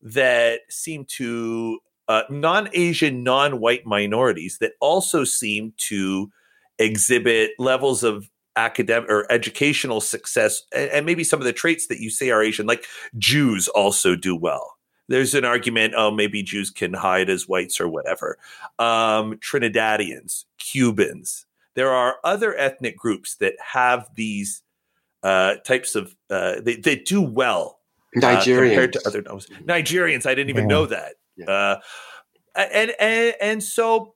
that seem to, uh, non Asian, non white minorities that also seem to exhibit levels of academic or educational success and, and, maybe some of the traits that you say are Asian, like Jews also do well. There's an argument, oh, maybe Jews can hide as whites or whatever. Um, Trinidadians, Cubans. There are other ethnic groups that have these uh, types of, uh, they, they do well Nigerians. Uh, compared to other Nigerians. I didn't even yeah. know that. Yeah. Uh, and, and, and so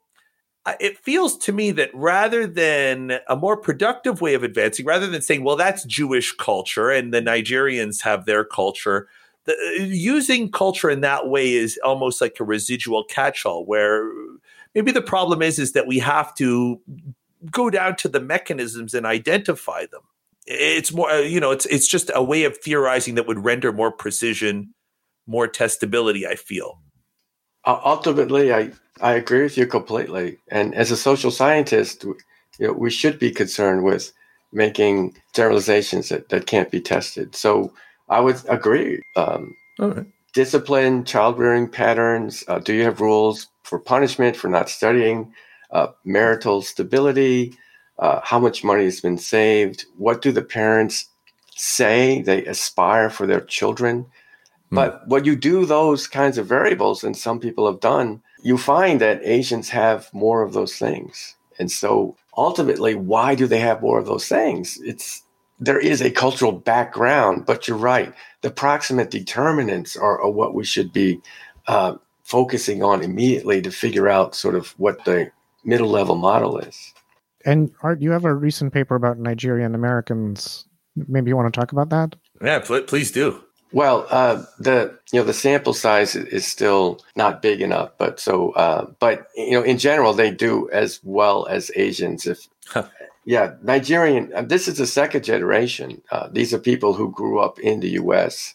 it feels to me that rather than a more productive way of advancing, rather than saying, well, that's Jewish culture and the Nigerians have their culture, the, uh, using culture in that way is almost like a residual catch-all where maybe the problem is is that we have to go down to the mechanisms and identify them it's more uh, you know it's it's just a way of theorizing that would render more precision more testability i feel ultimately i I agree with you completely. And as a social scientist, you know, we should be concerned with making generalizations that, that can't be tested. So I would agree. Um, right. Discipline, child rearing patterns. Uh, do you have rules for punishment for not studying? Uh, marital stability. Uh, how much money has been saved? What do the parents say they aspire for their children? Hmm. But when you do those kinds of variables, and some people have done, you find that Asians have more of those things. And so ultimately, why do they have more of those things? It's there is a cultural background, but you're right. The proximate determinants are, are what we should be uh, focusing on immediately to figure out sort of what the middle level model is. And Art, you have a recent paper about Nigerian Americans. Maybe you want to talk about that? Yeah, please do. Well, uh, the you know the sample size is still not big enough, but so uh, but you know in general they do as well as Asians. If yeah, Nigerian. Uh, this is the second generation. Uh, these are people who grew up in the U.S.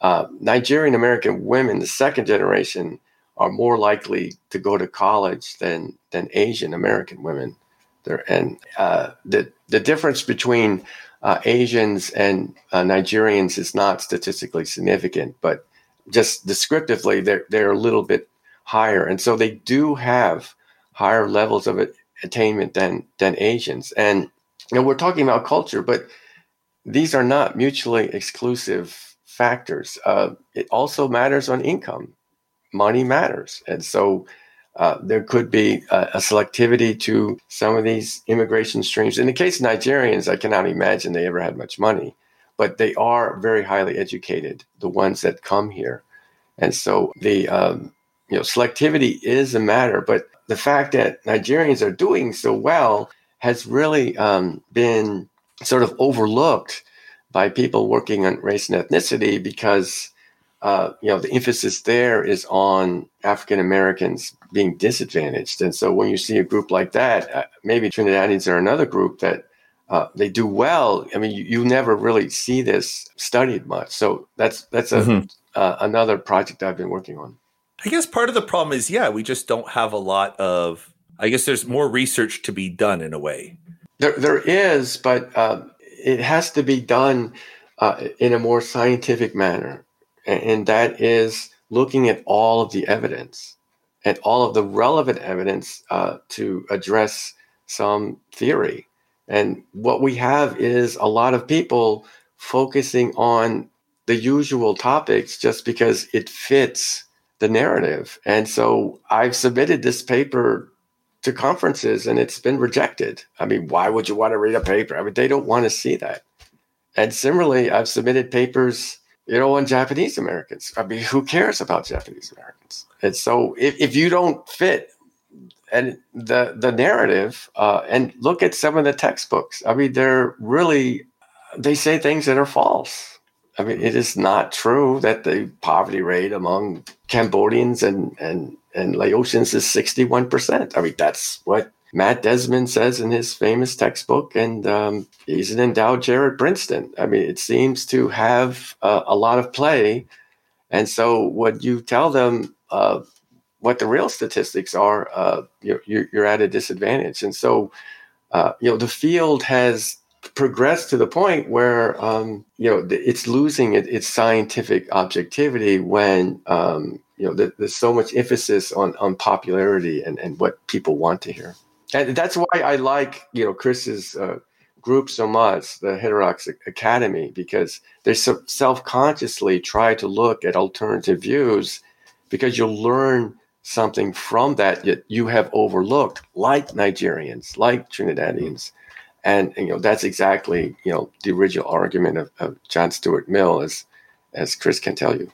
Uh, Nigerian American women, the second generation, are more likely to go to college than than Asian American women. There and uh, the the difference between uh, Asians and uh, Nigerians is not statistically significant, but just descriptively, they're they're a little bit higher, and so they do have higher levels of attainment than than Asians. And you know, we're talking about culture, but these are not mutually exclusive factors. Uh, it also matters on income. Money matters, and so uh, there could be a, a, selectivity to some of these immigration streams. In the case of Nigerians, I cannot imagine they ever had much money, but they are very highly educated, the ones that come here. And so the um, you know selectivity is a matter, but the fact that Nigerians are doing so well has really um, been sort of overlooked by people working on race and ethnicity because uh, you know, the emphasis there is on African Americans being disadvantaged. And so when you see a group like that, uh, maybe Trinidadians are another group that uh, they do well. I mean, you, you, never really see this studied much. So that's that's a, mm-hmm. Uh, another project I've been working on. I guess part of the problem is, yeah, we just don't have a lot of. I guess there's more research to be done in a way. There, there is, but uh, it has to be done uh, in a more scientific manner and that is looking at all of the evidence and all of the relevant evidence uh, to address some theory. And what we have is a lot of people focusing on the usual topics just because it fits the narrative. And so I've submitted this paper to conferences and it's been rejected. I mean, why would you want to read a paper? I mean, they don't want to see that. And similarly, I've submitted papers you know, on Japanese Americans. I mean, who cares about Japanese Americans? And so if, if you don't fit and the the narrative uh, and look at some of the textbooks, I mean, they're really they say things that are false. I mean, it is not true that the poverty rate among Cambodians and and and Laotians is sixty one percent. I mean, that's what Matt Desmond says in his famous textbook, and um, he's an endowed chair at Princeton. I mean, it seems to have uh, a lot of play. And so, when you tell them uh, what the real statistics are, uh, you're, you're, at a disadvantage. And so, uh, you know, the field has progressed to the point where, um, you know, it's losing its scientific objectivity when, um, you know, there's so much emphasis on, on popularity and, and what people want to hear and that's why I like you know Chris's uh, group so much, the Heterodox Academy, because they so self-consciously try to look at alternative views, because you'll learn something from that that you have overlooked, like Nigerians, like Trinidadians. And, you know that's exactly you know the original argument of, of John Stuart Mill, as as Chris can tell you.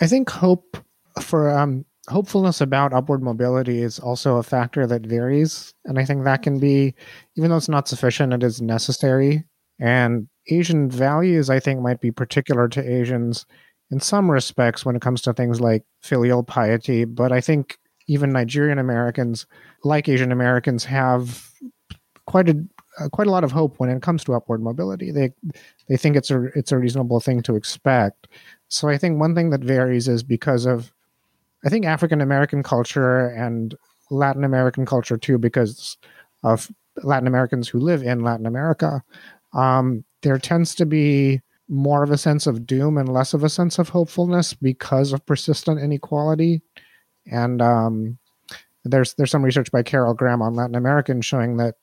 I think hope for um, hopefulness about upward mobility is also a factor that varies. And I think that can be, even though it's not sufficient, it is necessary. And Asian values, I think, might be particular to Asians in some respects when it comes to things like filial piety. But I think even Nigerian Americans, like Asian Americans, have quite a uh, quite a lot of hope when it comes to upward mobility. They they think it's a it's a reasonable thing to expect. So I think one thing that varies is because of I think African American culture and Latin American culture too, because of Latin Americans who live in Latin America, um, there tends to be more of a sense of doom and less of a sense of hopefulness because of persistent inequality. And um, there's there's some research by Carol Graham on Latin Americans showing that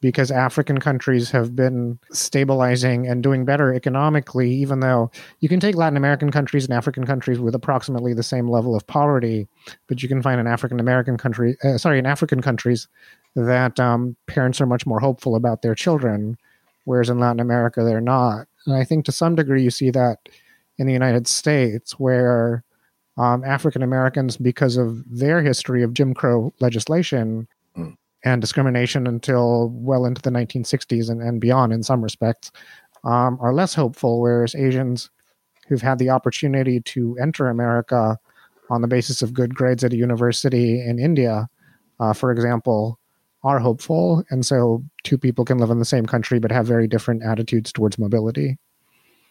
because African countries have been stabilizing and doing better economically, even though you can take Latin American countries and African countries with approximately the same level of poverty, but you can find in African American country, uh, sorry, in African countries that um, parents are much more hopeful about their children, whereas in Latin America they're not. And I think to some degree you see that in the United States, where um, African Americans, because of their history of Jim Crow legislation, mm and discrimination until well into the 1960s and, and beyond in some respects um, are less hopeful, whereas Asians who've had the opportunity to enter America on the basis of good grades at a university in India, uh, for example, are hopeful. And so two people can live in the same country but have very different attitudes towards mobility.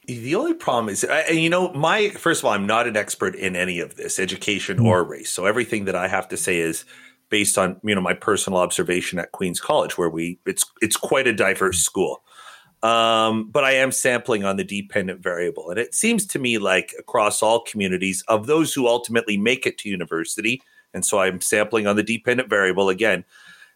The only problem is, and you know, my first of all, I'm not an expert in any of this, education mm-hmm. or race. So everything that I have to say is based on you know my personal observation at Queens College, where we it's it's quite a diverse school. Um, but I am sampling on the dependent variable, and it seems to me like across all communities of those who ultimately make it to university, and so I'm sampling on the dependent variable again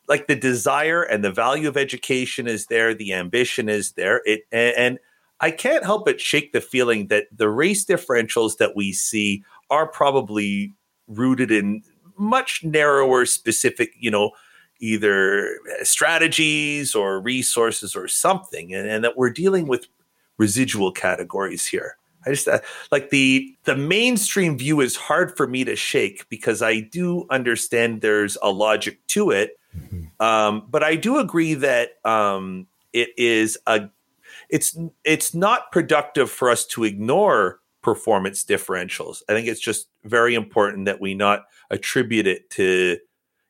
like the desire and the value of education is there, the ambition is there. It and, and I can't help but shake the feeling that the race differentials that we see are probably rooted in much narrower specific, you know, either strategies or resources or something, and, and that we're dealing with residual categories here. I just uh, like the the mainstream view is hard for me to shake because I do understand there's a logic to it, Mm-hmm. Um, but I do agree that um, it is a it's it's not productive for us to ignore performance differentials. I think it's just very important that we not attribute it to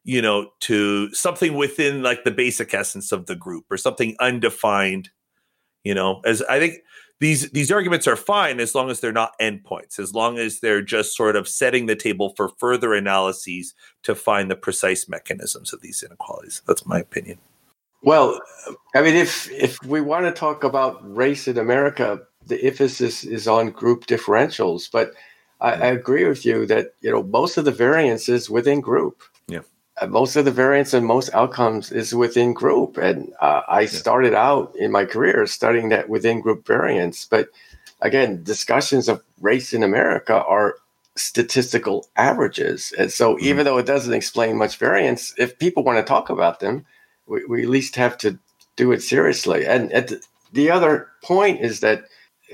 you know to something within like the basic essence of the group or something undefined. You know, as I think these these arguments are fine as long as they're not endpoints, as long as they're just sort of setting the table for further analyses to find the precise mechanisms of these inequalities. That's my opinion. Well, I mean, if if we want to talk about race in America, the emphasis is on group differentials. But I, I agree with you that you know most of the variance is within group. Yeah most of the variance and most outcomes is within group. And uh, I yeah. started out in my career studying that within group variance. But again, discussions of race in America are statistical averages. And so mm-hmm. even though it doesn't explain much variance, if people want to talk about them, we, we at least have to do it seriously. And the, the other point is that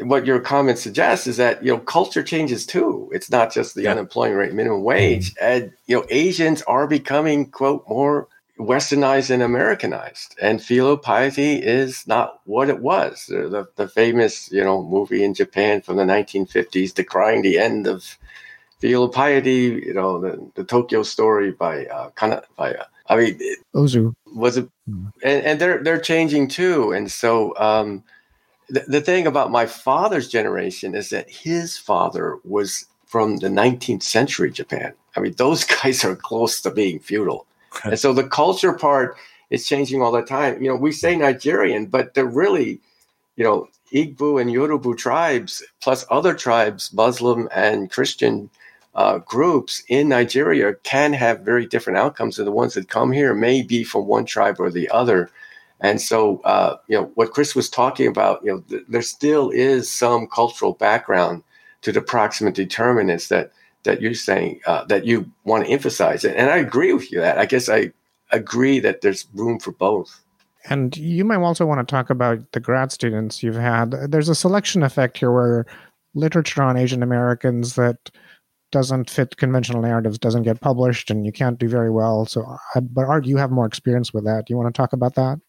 what your comment suggests is that you know culture changes too. It's not just the yeah. unemployment rate, minimum wage, mm-hmm. and you know Asians are becoming quote more westernized and Americanized, and filial piety is not what it was. The, the, the famous you know movie in Japan from the 1950s decrying the end of filial piety. You know the, the Tokyo Story by uh, Kana, by uh, I mean Ozu was it, mm-hmm. and, and they're they're changing too, and so. Um, the, the thing about my father's generation is that his father was from the 19th century Japan. I mean, those guys are close to being feudal. and so the culture part is changing all the time. You know, we say Nigerian, but they're really, you know, Igbo and Yoruba tribes, plus other tribes, Muslim and Christian uh, groups in Nigeria, can have very different outcomes. And the ones that come here may be from one tribe or the other. And so, uh, you know, what Chris was talking about, you know, th- there still is some cultural background to the proximate determinants that that you're saying uh, that you want to emphasize. And I agree with you that. I guess I agree that there's room for both. And you might also want to talk about the grad students you've had. There's a selection effect here where literature on Asian Americans that doesn't fit conventional narratives doesn't get published and you can't do very well. So, but Art, you have more experience with that. Do you want to talk about that?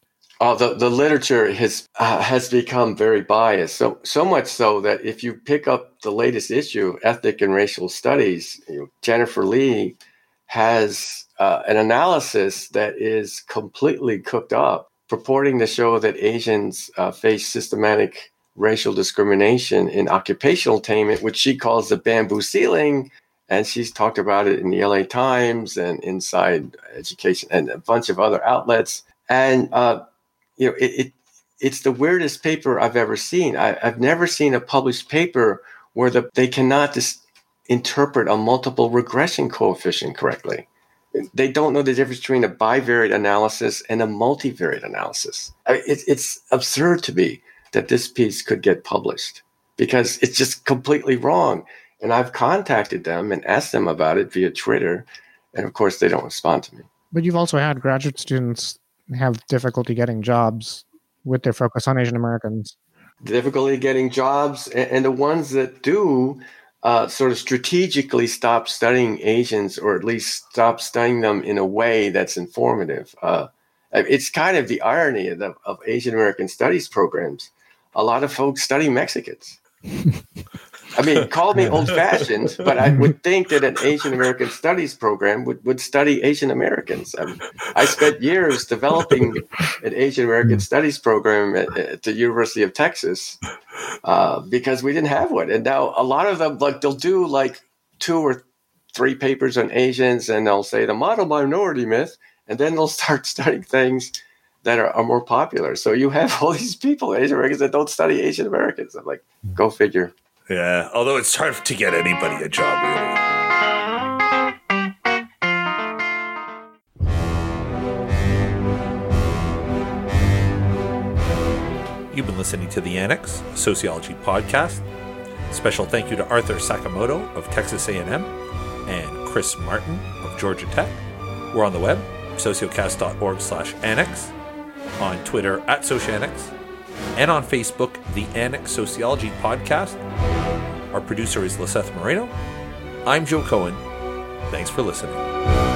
Oh, the, the literature has uh, has become very biased. So so much so that if you pick up the latest issue, Ethnic and Racial Studies, you know, Jennifer Lee has uh, an analysis that is completely cooked up, purporting to show that Asians uh, face systematic racial discrimination in occupational attainment, which she calls the bamboo ceiling. And she's talked about it in the LA Times and Inside Education and a bunch of other outlets. And uh, you know, it, it it's the weirdest paper I've ever seen. I, have never seen a published paper where the, they cannot dis- interpret a multiple regression coefficient correctly. They don't know the difference between a bivariate analysis and a multivariate analysis. I mean, it, it's absurd to me that this piece could get published because it's just completely wrong. And I've contacted them and asked them about it via Twitter. And of course, they don't respond to me. But you've also had graduate students have difficulty getting jobs with their focus on Asian Americans. Difficulty getting jobs, and, the ones that do uh, sort of strategically stop studying Asians, or at least stop studying them in a way that's informative. Uh, it's kind of the irony of, the, of Asian American studies programs. A lot of folks study Mexicans. I mean, call me old fashioned, but I would think that an Asian American studies program would, would study Asian Americans. I, mean, I spent years developing an Asian American studies program at, at the University of Texas uh, because we didn't have one. And now a lot of them, like, they'll do like two or three papers on Asians and they'll say the model minority myth, and then they'll start studying things that are, are more popular. So you have all these people, Asian Americans, that don't study Asian Americans. I'm like, go figure. Yeah, although it's hard to get anybody a job, really. You've been listening to The Annex, Sociology Podcast. Special thank you to Arthur Sakamoto of Texas A&M and Chris Martin of Georgia Tech. We're on the web, sociocast.org slash annex, on Twitter at Sociannex, and on Facebook, The Annex Sociology Podcast. Our producer is Liseth Moreno. I'm Joe Cohen. Thanks for listening.